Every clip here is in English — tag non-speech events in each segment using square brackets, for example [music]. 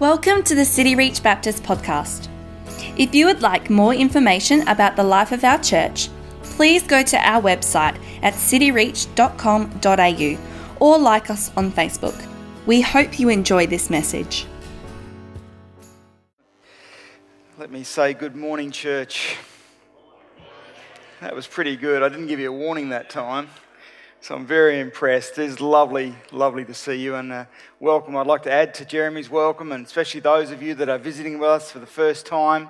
Welcome to the City Reach Baptist podcast. If you would like more information about the life of our church, please go to our website at cityreach.com.au or like us on Facebook. We hope you enjoy this message. Let me say good morning, church. That was pretty good. I didn't give you a warning that time. So I'm very impressed. It's lovely, lovely to see you and uh, welcome. I'd like to add to Jeremy's welcome, and especially those of you that are visiting with us for the first time,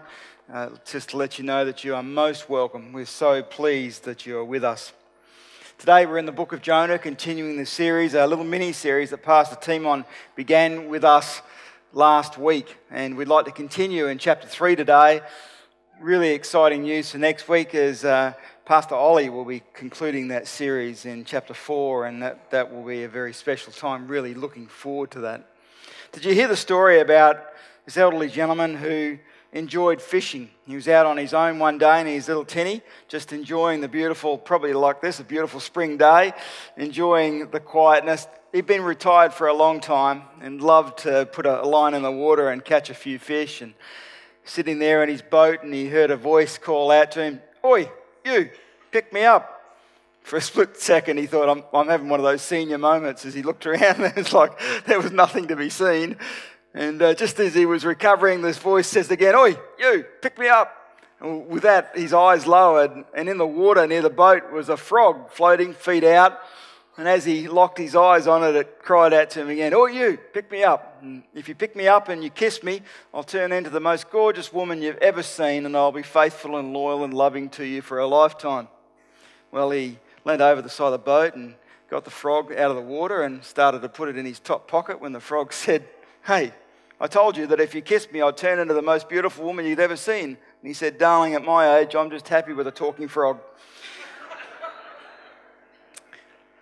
uh, just to let you know that you are most welcome. We're so pleased that you are with us. Today we're in the book of Jonah, continuing the series, a little mini series that Pastor Timon began with us last week, and we'd like to continue in chapter 3 today. Really exciting news for next week is. uh, Pastor Ollie will be concluding that series in chapter 4, and that, that will be a very special time. Really looking forward to that. Did you hear the story about this elderly gentleman who enjoyed fishing? He was out on his own one day in his little tinny, just enjoying the beautiful, probably like this, a beautiful spring day, enjoying the quietness. He'd been retired for a long time and loved to put a line in the water and catch a few fish. And sitting there in his boat, and he heard a voice call out to him, Oi, you, pick me up. For a split second, he thought, I'm, I'm having one of those senior moments as he looked around. [laughs] And it's like there was nothing to be seen. And uh, just as he was recovering, this voice says again, Oi, you, pick me up. And with that, his eyes lowered, and in the water near the boat was a frog floating, feet out. And as he locked his eyes on it, it cried out to him again, Oh, you, pick me up. And if you pick me up and you kiss me, I'll turn into the most gorgeous woman you've ever seen, and I'll be faithful and loyal and loving to you for a lifetime. Well, he leaned over the side of the boat and got the frog out of the water and started to put it in his top pocket when the frog [laughs] said, Hey, I told you that if you kissed me, I'd turn into the most beautiful woman you'd ever seen. And he said, Darling, at my age, I'm just happy with a talking frog.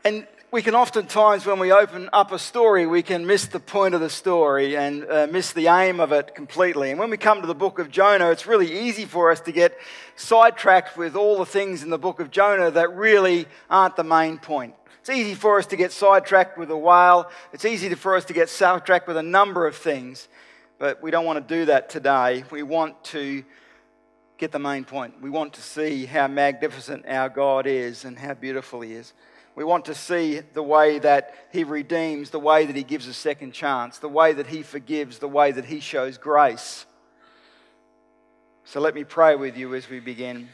And we can oftentimes, when we open up a story, we can miss the point of the story and uh, miss the aim of it completely. And when we come to the book of Jonah, it's really easy for us to get sidetracked with all the things in the book of Jonah that really aren't the main point. It's easy for us to get sidetracked with a whale. It's easy for us to get sidetracked with a number of things. But we don't want to do that today. We want to get the main point. We want to see how magnificent our God is and how beautiful He is. We want to see the way that He redeems, the way that He gives a second chance, the way that He forgives, the way that He shows grace. So let me pray with you as we begin.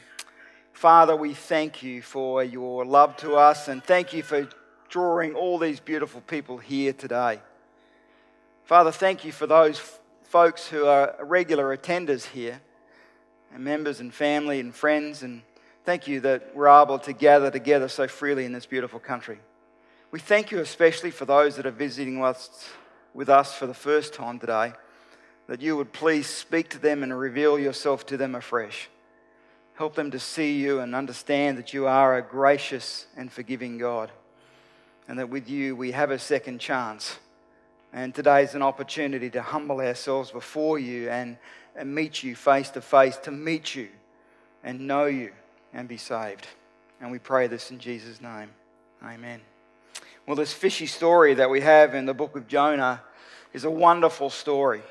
Father, we thank you for your love to us and thank you for drawing all these beautiful people here today. Father, thank you for those folks who are regular attenders here, and members and family and friends and Thank you that we're able to gather together so freely in this beautiful country. We thank you especially for those that are visiting us, with us for the first time today, that you would please speak to them and reveal yourself to them afresh. Help them to see you and understand that you are a gracious and forgiving God, and that with you we have a second chance. And today is an opportunity to humble ourselves before you and, and meet you face to face, to meet you and know you and be saved. And we pray this in Jesus' name. Amen. Well, this fishy story that we have in the book of Jonah is a wonderful story.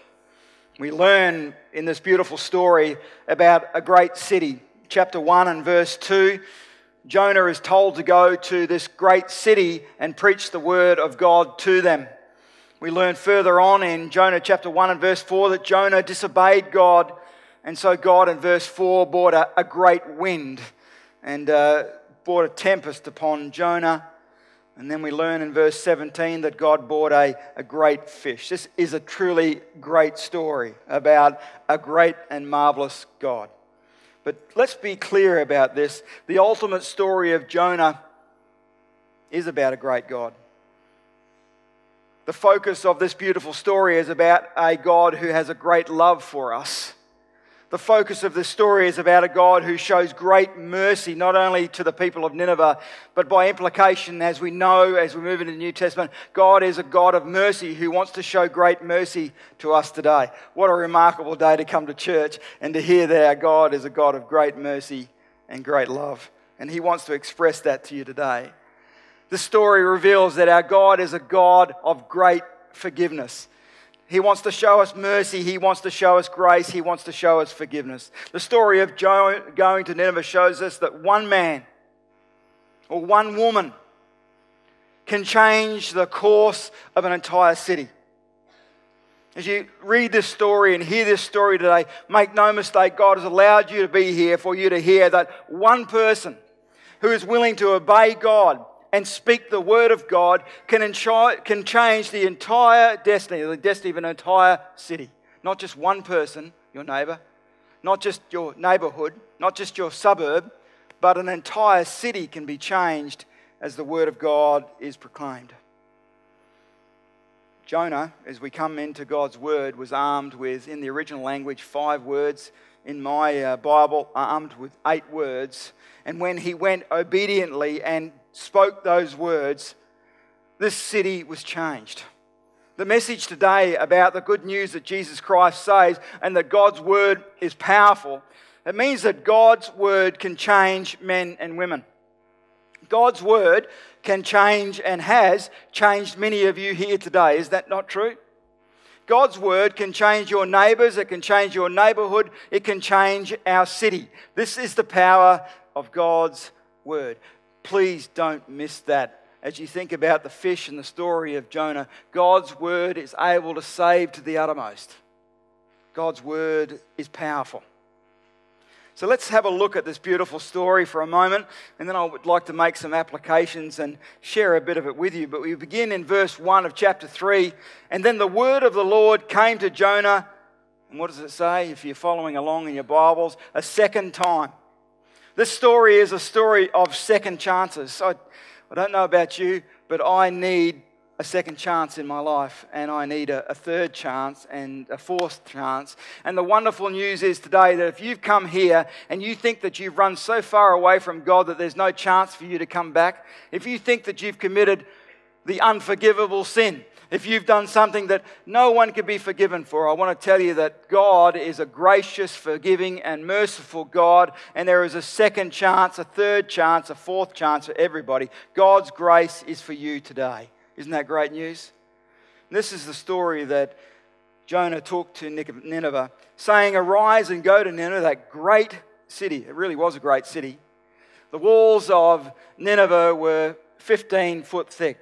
We learn in this beautiful story about a great city. Chapter 1 and verse 2, Jonah is told to go to this great city and preach the word of God to them. We learn further on in Jonah chapter 1 and verse 4 that Jonah disobeyed God and so God in verse 4 brought a, a great wind and uh, brought a tempest upon Jonah. And then we learn in verse 17 that God brought a, a great fish. This is a truly great story about a great and marvelous God. But let's be clear about this. The ultimate story of Jonah is about a great God. The focus of this beautiful story is about a God who has a great love for us the focus of this story is about a God who shows great mercy not only to the people of Nineveh, but by implication, as we know as we move into the New Testament, God is a God of mercy who wants to show great mercy to us today. What a remarkable day to come to church and to hear that our God is a God of great mercy and great love. And He wants to express that to you today. The story reveals that our God is a God of great forgiveness. He wants to show us mercy. He wants to show us grace. He wants to show us forgiveness. The story of going to Nineveh shows us that one man or one woman can change the course of an entire city. As you read this story and hear this story today, make no mistake, God has allowed you to be here for you to hear that one person who is willing to obey God and speak the word of God can, can change the entire destiny, the destiny of an entire city. Not just one person, your neighbor, not just your neighborhood, not just your suburb, but an entire city can be changed as the word of God is proclaimed. Jonah, as we come into God's word, was armed with, in the original language, five words. In my uh, Bible, armed with eight words. And when he went obediently and spoke those words, this city was changed. The message today about the good news that Jesus Christ says and that God's word is powerful, it means that God's word can change men and women. God's word can change and has changed many of you here today. Is that not true? God's word can change your neighbors, it can change your neighborhood, it can change our city. This is the power of God's word. Please don't miss that. As you think about the fish and the story of Jonah, God's word is able to save to the uttermost. God's word is powerful. So let's have a look at this beautiful story for a moment, and then I would like to make some applications and share a bit of it with you. But we begin in verse 1 of chapter 3. And then the word of the Lord came to Jonah, and what does it say if you're following along in your Bibles? A second time. This story is a story of second chances. I, I don't know about you, but I need a second chance in my life, and I need a, a, third chance and a fourth chance. And the wonderful news is today that if you've come here and you think that you've run so far away from God that there's no chance for you to come back, if you think that you've committed the unforgivable sin, if you've done something that no one could be forgiven for, I want to tell you that God is a gracious, forgiving, and merciful God, and there is a second chance, a third chance, a fourth chance for everybody. God's grace is for you today. Isn't that great news? This is the story that Jonah talked to Nineveh, saying, Arise and go to Nineveh, that great city. It really was a great city. The walls of Nineveh were 15 foot thick.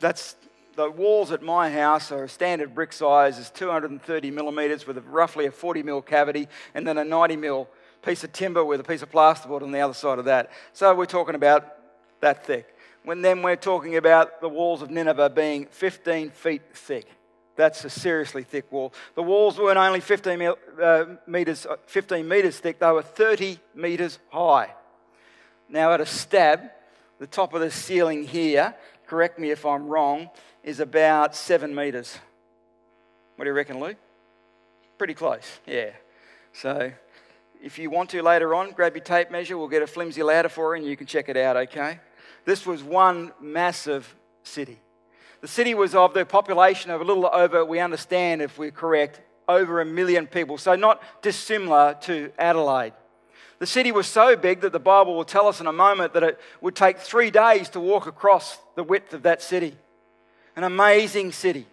That's the walls at my house are standard brick size is 230 millimeters with a, roughly a 40 mil cavity and then a 90 mil piece of timber with a piece of plasterboard on the other side of that. So we're talking about that thick. When then we're talking about the walls of Nineveh being 15 feet thick. That's a seriously thick wall. The walls weren't only 15 uh, meters, uh, 15 meters thick, they were 30 meters high. Now, at a stab, the top of the ceiling here, correct me if I'm wrong, is about seven meters. What do you reckon, Luke? Pretty close, yeah. So, if you want to later on, grab your tape measure. We'll get a flimsy ladder for you and you can check it out, okay? This was one massive city. The city was of the population of a little over, we understand if we're correct, over a million people. So, not dissimilar to Adelaide. The city was so big that the Bible will tell us in a moment that it would take three days to walk across the width of that city. An amazing city.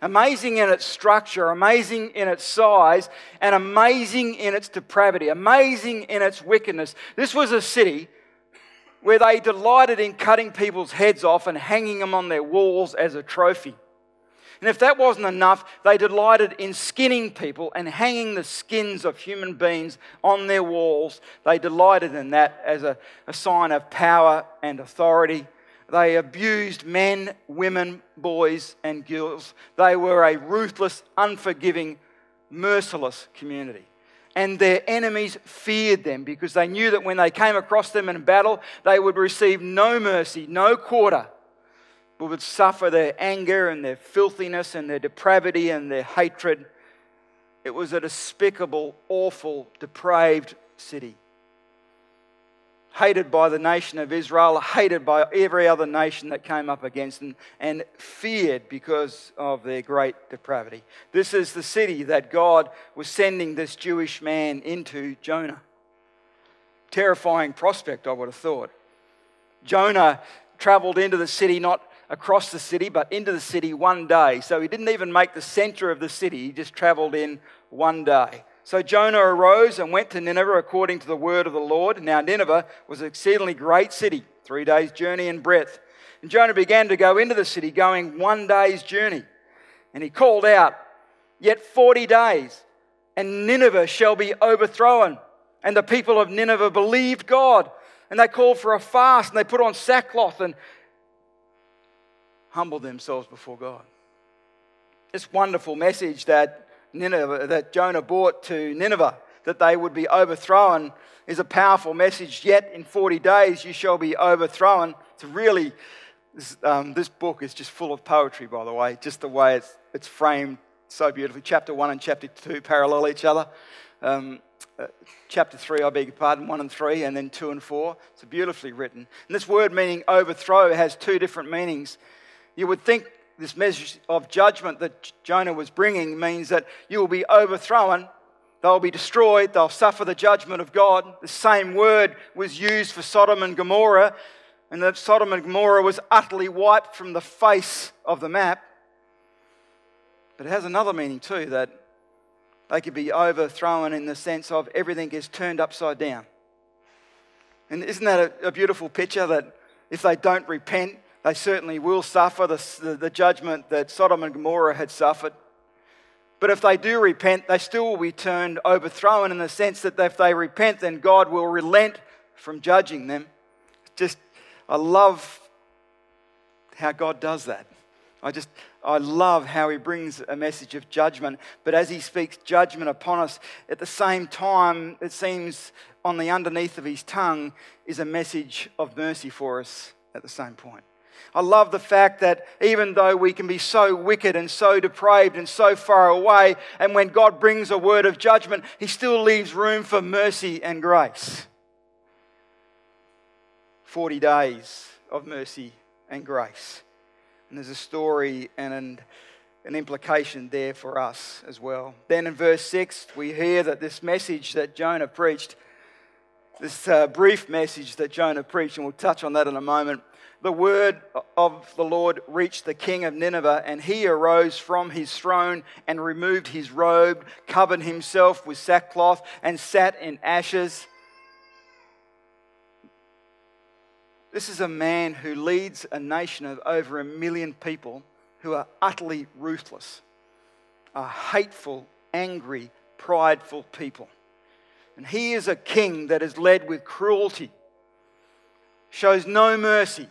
Amazing in its structure, amazing in its size, and amazing in its depravity, amazing in its wickedness. This was a city where they delighted in cutting people's heads off and hanging them on their walls as a trophy. And if that wasn't enough, they delighted in skinning people and hanging the skins of human beings on their walls. They delighted in that as a, a sign of power and authority. They abused men, women, boys, and girls. They were a ruthless, unforgiving, merciless community and their enemies feared them because they knew that when they came across them in battle, they would receive no mercy, no quarter, but would suffer their anger and their filthiness and their depravity and their hatred. It was a despicable, awful, depraved city hated by the nation of Israel, hated by every other nation that came up against them, and feared because of their great depravity. This is the city that God was sending this Jewish man into, Jonah. Terrifying prospect, I would have thought. Jonah traveled into the city not across the city, but into the city one day. So he didn't even make the center of the city, he just traveled in one day. So Jonah arose and went to Nineveh according to the word of the Lord. Now, Nineveh was an exceedingly great city, three days' journey in breadth. And Jonah began to go into the city, going one day's journey. And he called out, Yet 40 days, and Nineveh shall be overthrown. And the people of Nineveh believed God. And they called for a fast, and they put on sackcloth and humbled themselves before God. This wonderful message that Nineveh, that Jonah brought to Nineveh, that they would be overthrown, is a powerful message. Yet in 40 days you shall be overthrown. It's really, this, um, this book is just full of poetry, by the way, just the way it's, it's framed so beautifully. Chapter 1 and chapter 2 parallel each other. Um, uh, chapter 3, I beg your pardon, 1 and 3, and then 2 and 4. It's beautifully written. And this word meaning overthrow has two different meanings. You would think this message of judgment that Jonah was bringing means that you will be overthrown, they'll be destroyed, they'll suffer the judgment of God. The same word was used for Sodom and Gomorrah, and that Sodom and Gomorrah was utterly wiped from the face of the map. But it has another meaning too that they could be overthrown in the sense of everything is turned upside down. And isn't that a, a beautiful picture that if they don't repent, they certainly will suffer the, the, judgment that Sodom and Gomorrah had suffered. But if they do repent, they still will be turned overthrown in the sense that if they repent, then God will relent from judging them. Just, I love how God does that. I just, I love how he brings a message of judgment. But as he speaks judgment upon us, at the same time, it seems on the underneath of his tongue is a message of mercy for us at the same point. I love the fact that even though we can be so wicked and so depraved and so far away, and when God brings a word of judgment, He still leaves room for mercy and grace. 40 days of mercy and grace. And there's a story and an, implication there for us as well. Then in verse 6, we hear that this message that Jonah preached, this uh, brief message that Jonah preached, and we'll touch on that in a moment, the word of the Lord reached the king of Nineveh, and he arose from his throne and removed his robe, covered himself with sackcloth, and sat in ashes. This is a man who leads a nation of over a million people who are utterly ruthless, are hateful, angry, prideful people. And he is a king that is led with cruelty, shows no mercy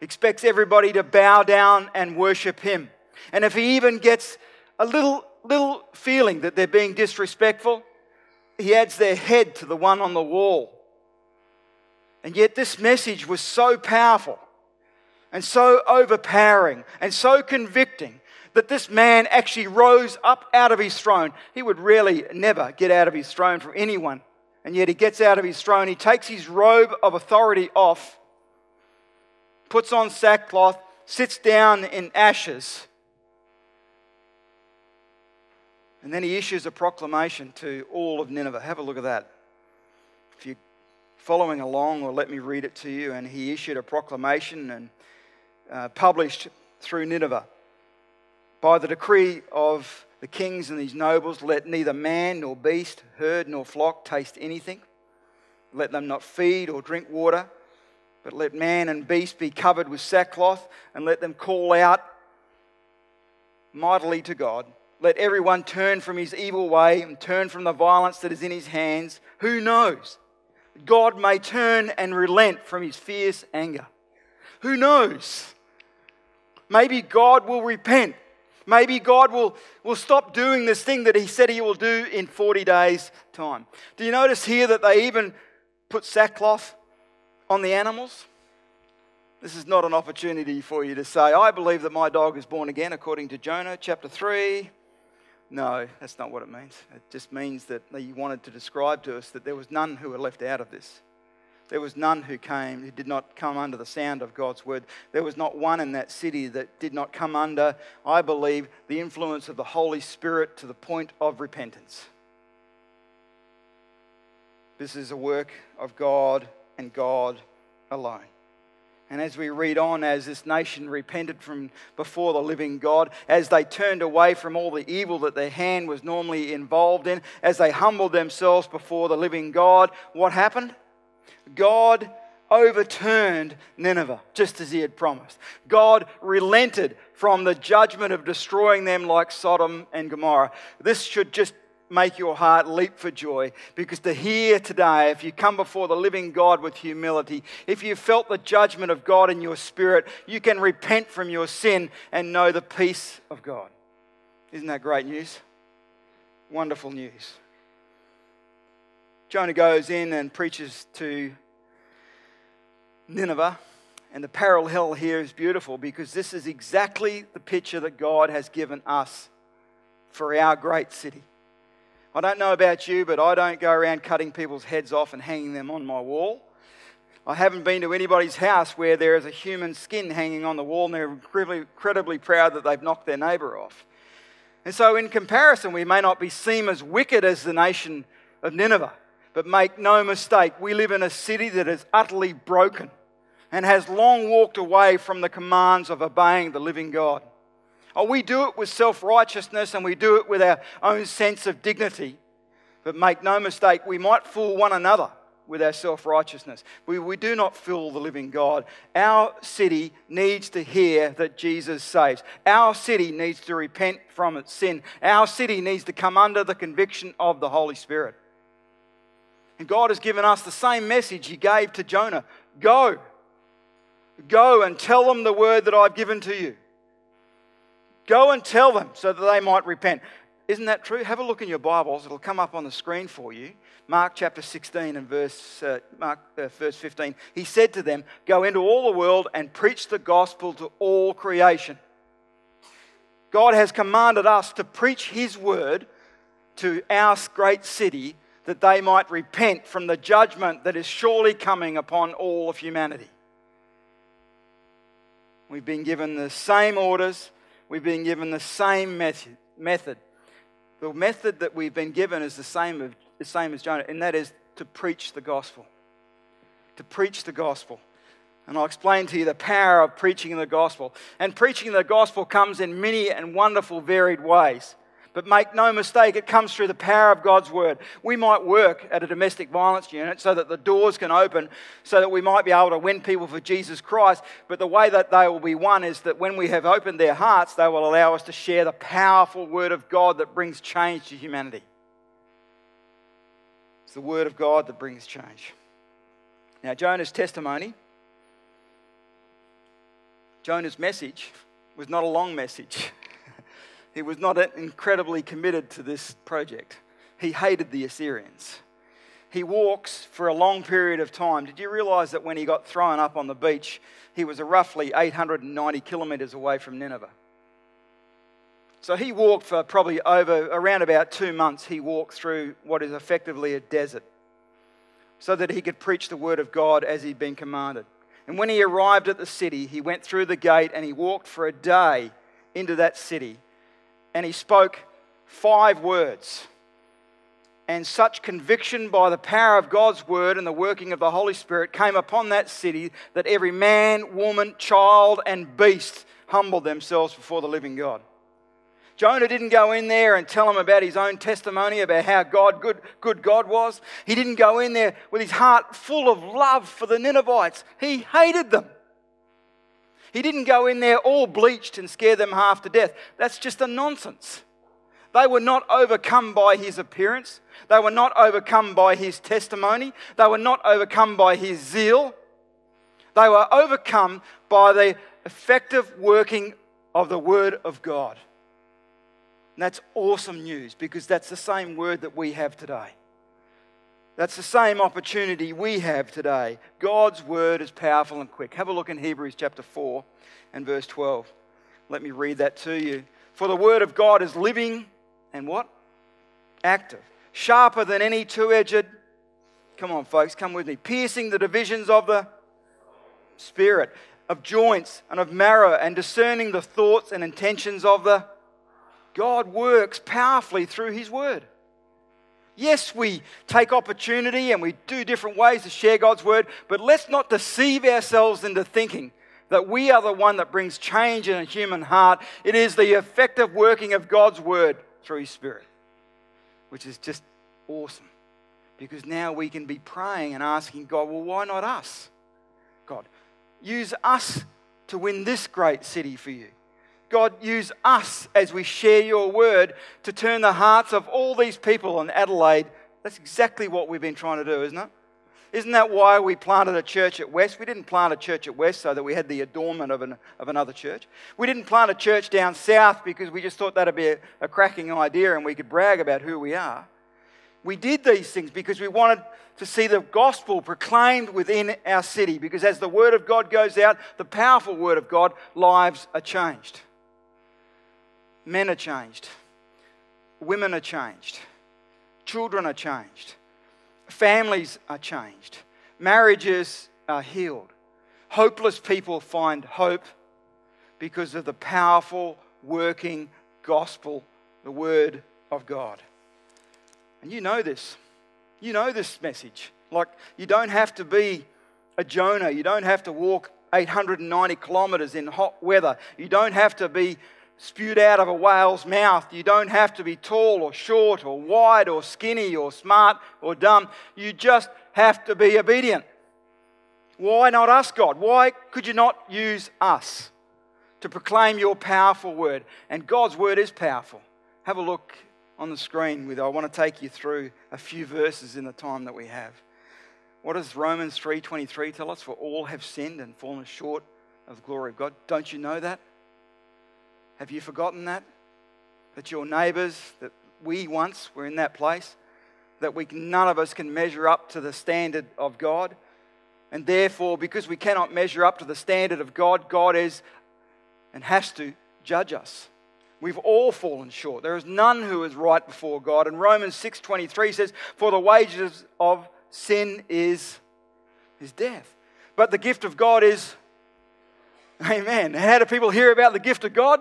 expects everybody to bow down and worship him. And if he even gets a little, little feeling that they're being disrespectful, he adds their head to the one on the wall. And yet, this message was so powerful and so overpowering and so convicting that this man actually rose up out of his throne. He would really never get out of his throne from anyone. And yet, he gets out of his throne, he takes his robe of authority off puts on sackcloth, sits down in ashes. And then he issues a proclamation to all of Nineveh. Have a look at that. If you're following along, or let me read it to you. And he issued a proclamation and uh, published through Nineveh. By the decree of the kings and these nobles, let neither man nor beast, herd nor flock taste anything. Let them not feed or drink water but let man and beast be covered with sackcloth, and let them call out mightily to God. Let everyone turn from his evil way and turn from the violence that is in his hands. Who knows? God may turn and relent from his fierce anger. Who knows? Maybe God will repent. Maybe God will, will stop doing this thing that he said he will do in 40 days' time. Do you notice here that they even put sackcloth on the animals. This is not an opportunity for you to say, I believe that my dog is born again according to Jonah chapter 3. No, that's not what it means. It just means that he wanted to describe to us that there was none who were left out of this. There was none who came, who did not come under the sound of God's word. There was not one in that city that did not come under, I believe, the influence of the Holy Spirit to the point of repentance. This is a work of God and God alone. And as we read on, as this nation repented from before the living God, as they turned away from all the evil that their hand was normally involved in, as they humbled themselves before the living God, what happened? God overturned Nineveh, just as he had promised. God relented from the judgment of destroying them like Sodom and Gomorrah. This should just make your heart leap for joy because to hear today, if you come before the living God with humility, if you felt the judgment of God in your spirit, you can repent from your sin and know the peace of God. Isn't that great news? Wonderful news. Jonah goes in and preaches to Nineveh. And the parallel here is beautiful because this is exactly the picture that God has given us for our great city. I don't know about you, but I don't go around cutting people's heads off and hanging them on my wall. I haven't been to anybody's house where there is a human skin hanging on the wall and they're incredibly, incredibly proud that they've knocked their neighbour off. And so, in comparison, we may not be seen as wicked as the nation of Nineveh, but make no mistake, we live in a city that is utterly broken and has long walked away from the commands of obeying the living God. Oh, we do it with self righteousness and we do it with our own sense of dignity. But make no mistake, we might fool one another with our self righteousness. We, we do not fool the living God. Our city needs to hear that Jesus saves. Our city needs to repent from its sin. Our city needs to come under the conviction of the Holy Spirit. And God has given us the same message He gave to Jonah Go. Go and tell them the word that I've given to you. Go and tell them so that they might repent. Isn't that true? Have a look in your Bibles. It'll come up on the screen for you. Mark chapter 16 and verse, uh, Mark, uh, verse 15. He said to them, Go into all the world and preach the gospel to all creation. God has commanded us to preach His word to our great city that they might repent from the judgment that is surely coming upon all of humanity. We've been given the same orders, we've been given the same method. The method that we've been given is the same, of, the same as Jonah, and that is to preach the gospel. To preach the gospel. And I'll explain to you the power of preaching the gospel. And preaching the gospel comes in many and wonderful, varied ways. But make no mistake, it comes through the power of God's word. We might work at a domestic violence unit so that the doors can open, so that we might be able to win people for Jesus Christ. But the way that they will be won is that when we have opened their hearts, they will allow us to share the powerful word of God that brings change to humanity. It's the word of God that brings change. Now, Jonah's testimony, Jonah's message was not a long message. [laughs] he was not incredibly committed to this project. He hated the Assyrians. He walks for a long period of time. Did you realize that when he got thrown up on the beach, he was roughly 890 kilometers away from Nineveh? So he walked for probably over around about two months. He walked through what is effectively a desert so that he could preach the word of God as he'd been commanded. And when he arrived at the city, he went through the gate and he walked for a day into that city and he spoke five words. And such conviction by the power of God's word and the working of the Holy Spirit came upon that city that every man, woman, child, and beast humbled themselves before the living God. Jonah didn't go in there and tell them about his own testimony about how God, good, good God was. He didn't go in there with his heart full of love for the Ninevites. He hated them. He didn't go in there all bleached and scare them half to death. That's just a nonsense. They were not overcome by his appearance. They were not overcome by his testimony. They were not overcome by his zeal. They were overcome by the effective working of the Word of God. And that's awesome news because that's the same word that we have today. That's the same opportunity we have today. God's word is powerful and quick. Have a look in Hebrews chapter 4 and verse 12. Let me read that to you. For the word of God is living and what? Active. Sharper than any two edged. Come on, folks, come with me. Piercing the divisions of the spirit, of joints and of marrow, and discerning the thoughts and intentions of the. God works powerfully through his word. Yes, we take opportunity and we do different ways to share God's word, but let's not deceive ourselves into thinking that we are the one that brings change in a human heart. It is the effective working of God's word through His Spirit, which is just awesome because now we can be praying and asking God, well, why not us? God, use us to win this great city for you. God, use us as we share your word to turn the hearts of all these people in Adelaide. That's exactly what we've been trying to do, isn't it? Isn't that why we planted a church at West? We didn't plant a church at West so that we had the adornment of, an, of another church. We didn't plant a church down south because we just thought that'd be a, a cracking idea and we could brag about who we are. We did these things because we wanted to see the gospel proclaimed within our city. Because as the word of God goes out, the powerful word of God, lives are changed. Men are changed. Women are changed. Children are changed. Families are changed. Marriages are healed. Hopeless people find hope because of the powerful, working gospel, the Word of God. And you know this. You know this message. Like, you don't have to be a Jonah. You don't have to walk 890 kilometers in hot weather. You don't have to be spewed out of a whale's mouth. You don't have to be tall or short or wide or skinny or smart or dumb. You just have to be obedient. Why not us, God? Why could you not use us to proclaim your powerful word? And God's word is powerful. Have a look on the screen with I want to take you through a few verses in the time that we have. What does Romans 3:23 tell us? For all have sinned and fallen short of the glory of God. Don't you know that? Have you forgotten that? That your neighbors, that we once were in that place, that we, none of us can measure up to the standard of God. And therefore, because we cannot measure up to the standard of God, God is and has to judge us. We've all fallen short. There is none who is right before God. And Romans 6:23 says, "For the wages of sin is is death, but the gift of God is [laughs] Amen. And how do people hear about the gift of God?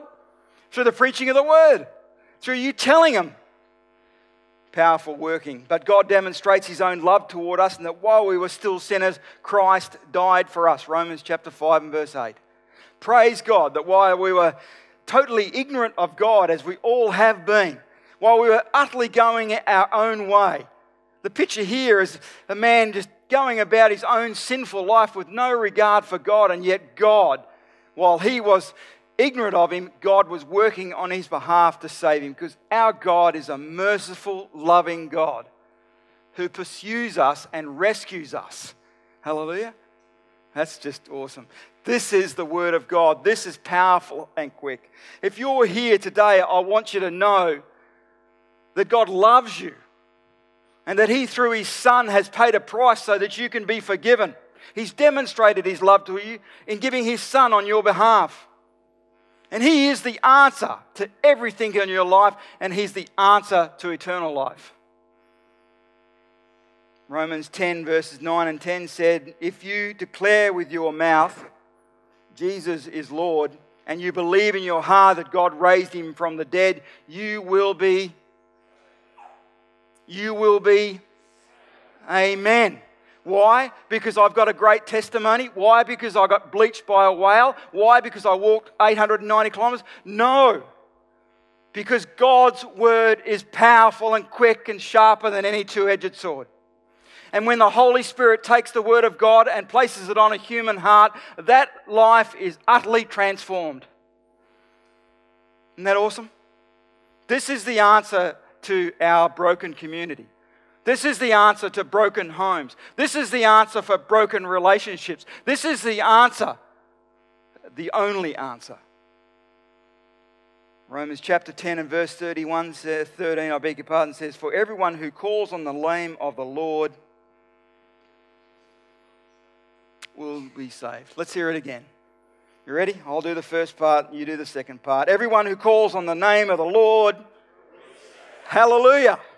Through the preaching of the word, through you telling them. Powerful working. But God demonstrates his own love toward us, and that while we were still sinners, Christ died for us. Romans chapter 5 and verse 8. Praise God that while we were totally ignorant of God, as we all have been, while we were utterly going our own way, the picture here is a man just going about his own sinful life with no regard for God, and yet God, while he was ignorant of him, God was working on his behalf to save him because our God is a merciful, loving God who pursues us and rescues us. Hallelujah. That's just awesome. This is the Word of God. This is powerful and quick. If you're here today, I want you to know that God loves you and that He, through His Son, has paid a price so that you can be forgiven. He's demonstrated His love to you in giving His Son on your behalf. And He is the answer to everything in your life, and He's the answer to eternal life. Romans 10, verses 9 and 10 said, If you declare with your mouth Jesus is Lord, and you believe in your heart that God raised him from the dead, you will be, you will be, amen. Why? Because I've got a great testimony. Why? Because I got bleached by a whale. Why? Because I walked 890 kilometers. No. Because God's word is powerful and quick and sharper than any two edged sword. And when the Holy Spirit takes the word of God and places it on a human heart, that life is utterly transformed. Isn't that awesome? This is the answer to our broken community. This is the answer to broken homes. This is the answer for broken relationships. This is the answer, the only answer. Romans chapter 10 and verse 31 says, 13, I beg your pardon, says, For everyone who calls on the name of the Lord will be saved. Let's hear it again. You ready? I'll do the first part, you do the second part. Everyone who calls on the name of the Lord, hallelujah. [laughs]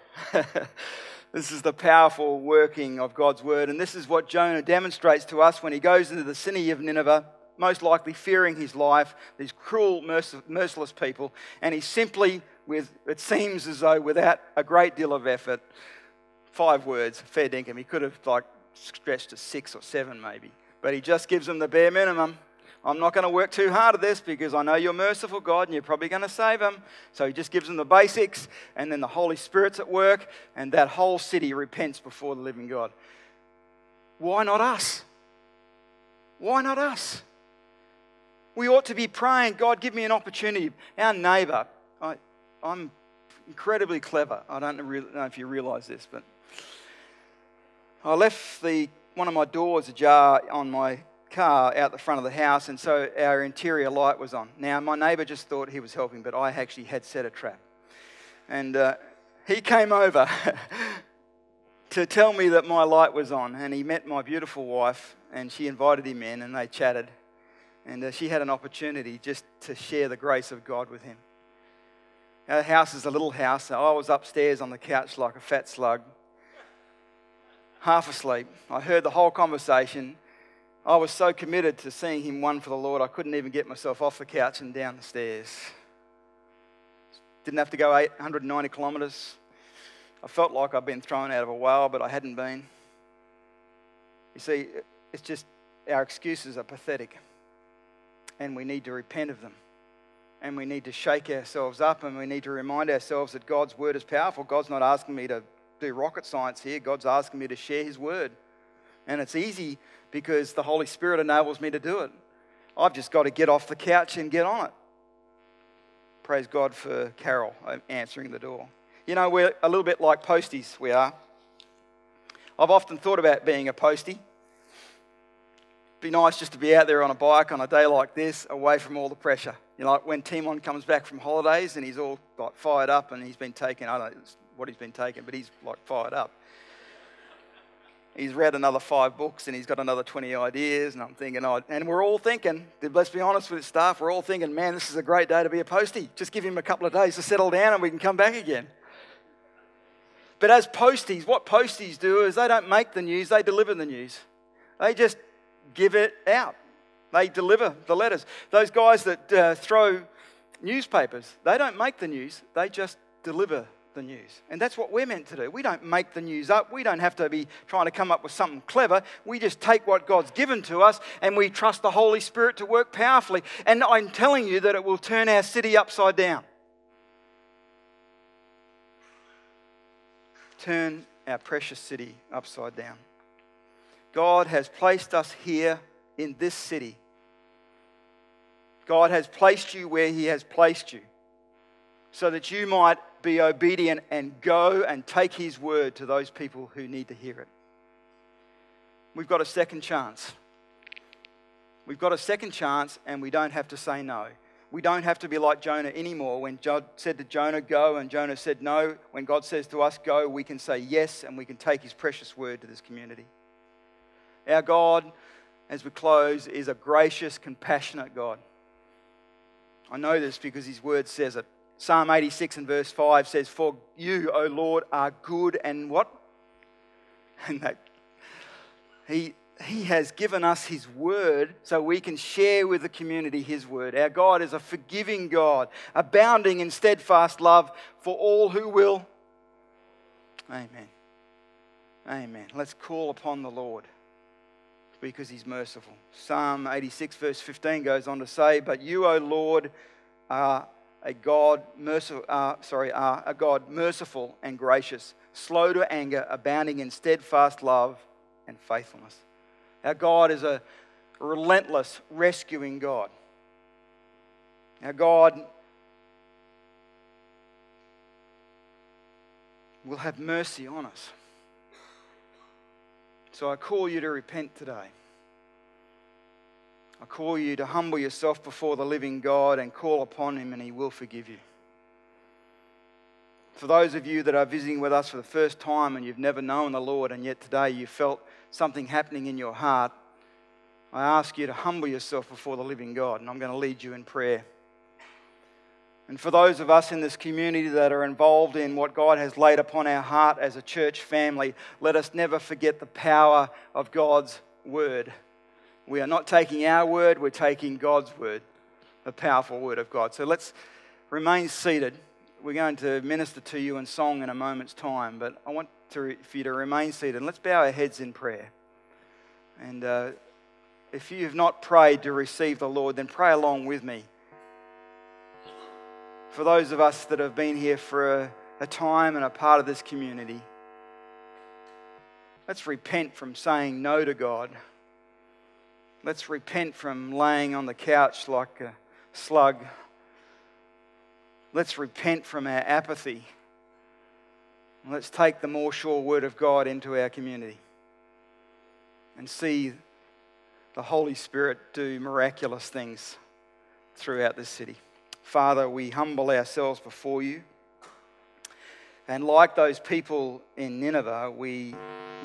This is the powerful working of God's word. And this is what Jonah demonstrates to us when he goes into the city of Nineveh, most likely fearing his life, these cruel, merciless people. And he simply, with, it seems as though without a great deal of effort, five words, fair dinkum. He could have like stretched to six or seven maybe. But he just gives them the bare minimum. I'm not going to work too hard at this because I know you're merciful, God, and you're probably going to save them. So he just gives them the basics, and then the Holy Spirit's at work, and that whole city repents before the living God. Why not us? Why not us? We ought to be praying, God, give me an opportunity. Our neighbour, I, am incredibly clever. I don't know if you realise this, but I left the, one of my doors ajar on my car out the front of the house, and so our interior light was on. Now, my neighbour just thought he was helping, but I actually had set a trap. And uh, he came over [laughs] to tell me that my light was on, and he met my beautiful wife, and she invited him in, and they chatted. And uh, she had an opportunity just to share the grace of God with him. Our house is a little house, so I was upstairs on the couch like a fat slug, half asleep. I heard the whole conversation, I was so committed to seeing him won for the Lord, I couldn't even get myself off the couch and down the stairs. Didn't have to go 890 kilometres. I felt like I'd been thrown out of a whale, but I hadn't been. You see, it's just our excuses are pathetic, and we need to repent of them. And we need to shake ourselves up, and we need to remind ourselves that God's word is powerful. God's not asking me to do rocket science here, God's asking me to share His word. And it's easy because the Holy Spirit enables me to do it. I've just got to get off the couch and get on it. Praise God for Carol uh, answering the door. You know, we're a little bit like posties, we are. I've often thought about being a postie. Be nice just to be out there on a bike on a day like this, away from all the pressure. You know, like when Timon comes back from holidays and he's all like fired up and he's been taken, I don't know what he's been taken, but he's like fired up he's read another five books and he's got another 20 ideas. And I'm thinking, oh, and we're all thinking, let's be honest with staff, we're all thinking, man, this is a great day to be a postie. Just give him a couple of days to settle down and we can come back again. But as posties, what posties do is they don't make the news, they deliver the news. They just give it out. They deliver the letters. Those guys that uh, throw newspapers, they don't make the news, they just deliver the news. And that's what we're meant to do. We don't make the news up. We don't have to be trying to come up with something clever. We just take what God's given to us and we trust the Holy Spirit to work powerfully. And I'm telling you that it will turn our city upside down. Turn our precious city upside down. God has placed us here in this city. God has placed you where He has placed you so that you might be obedient and go and take his word to those people who need to hear it. We've got a second chance. We've got a second chance and we don't have to say no. We don't have to be like Jonah anymore. When God said to Jonah, go, and Jonah said no, when God says to us, go, we can say yes and we can take his precious word to this community. Our God, as we close, is a gracious, compassionate God. I know this because his word says it. Psalm 86 and verse 5 says, For you, O Lord, are good and what? [laughs] And that he, he has given us His word so we can share with the community His word. Our God is a forgiving God, abounding in steadfast love for all who will. Amen. Amen. Let's call upon the Lord because He's merciful. Psalm 86, verse 15 goes on to say, But you, O Lord, are a God merciful, uh, sorry, uh, a God merciful and gracious, slow to anger, abounding in steadfast love and faithfulness. Our God is a relentless, rescuing God. Our God will have mercy on us. So I call you to repent today. I call you to humble yourself before the living God and call upon Him, and He will forgive you. For those of you that are visiting with us for the first time and you've never known the Lord, and yet today you felt something happening in your heart, I ask you to humble yourself before the living God, and I'm going to lead you in prayer. And for those of us in this community that are involved in what God has laid upon our heart as a church family, let us never forget the power of God's word. We are not taking our word, we're taking God's word, the powerful word of God. So let's remain seated. we're going to minister to you in song in a moment's time, but I want to, for you to remain seated. And let's bow our heads in prayer. And uh, if you have not prayed to receive the Lord, then pray along with me. For those of us that have been here for a, a time and a part of this community, let's repent from saying no to God. Let's repent from laying on the couch like a slug. Let's repent from our apathy. Let's take the more sure word of God into our community and see the Holy Spirit do miraculous things throughout this city. Father, we humble ourselves before you. And like those people in Nineveh, we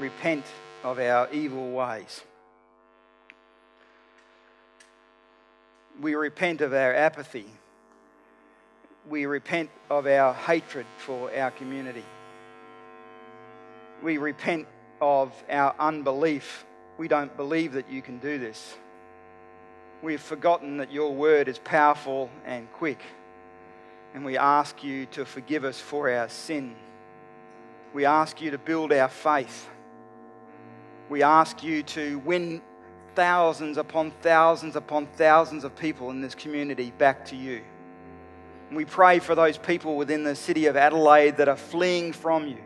repent of our evil ways. We repent of our apathy. We repent of our hatred for our community. We repent of our unbelief we don't believe that you can do this. We've forgotten that your word is powerful and quick, and we ask you to forgive us for our sin. We ask you to build our faith. We ask you to win thousands upon thousands upon thousands of people in this community back to you. And we pray for those people within the city of Adelaide that are fleeing from you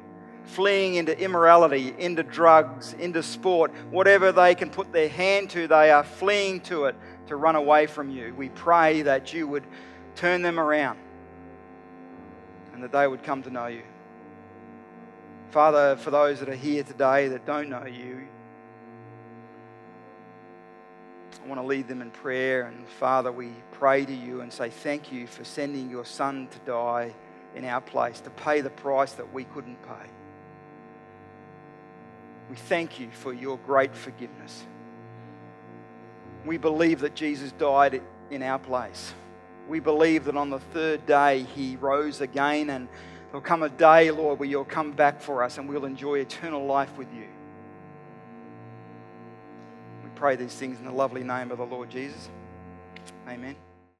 fleeing into immorality, into drugs, into sport, whatever they can put their hand to, they are fleeing to it to run away from you. We pray that you would turn them around and that they would come to know you. Father, for those that are here today that don't know you, I want to lead them in prayer. And Father, we pray to you and say thank you for sending your Son to die in our place, to pay the price that we couldn't pay. We thank you for your great forgiveness. We believe that Jesus died in our place. We believe that on the third day he rose again, and there'll come a day, Lord, where you'll come back for us and we'll enjoy eternal life with you. Pray these things in the lovely name of the Lord Jesus. Amen.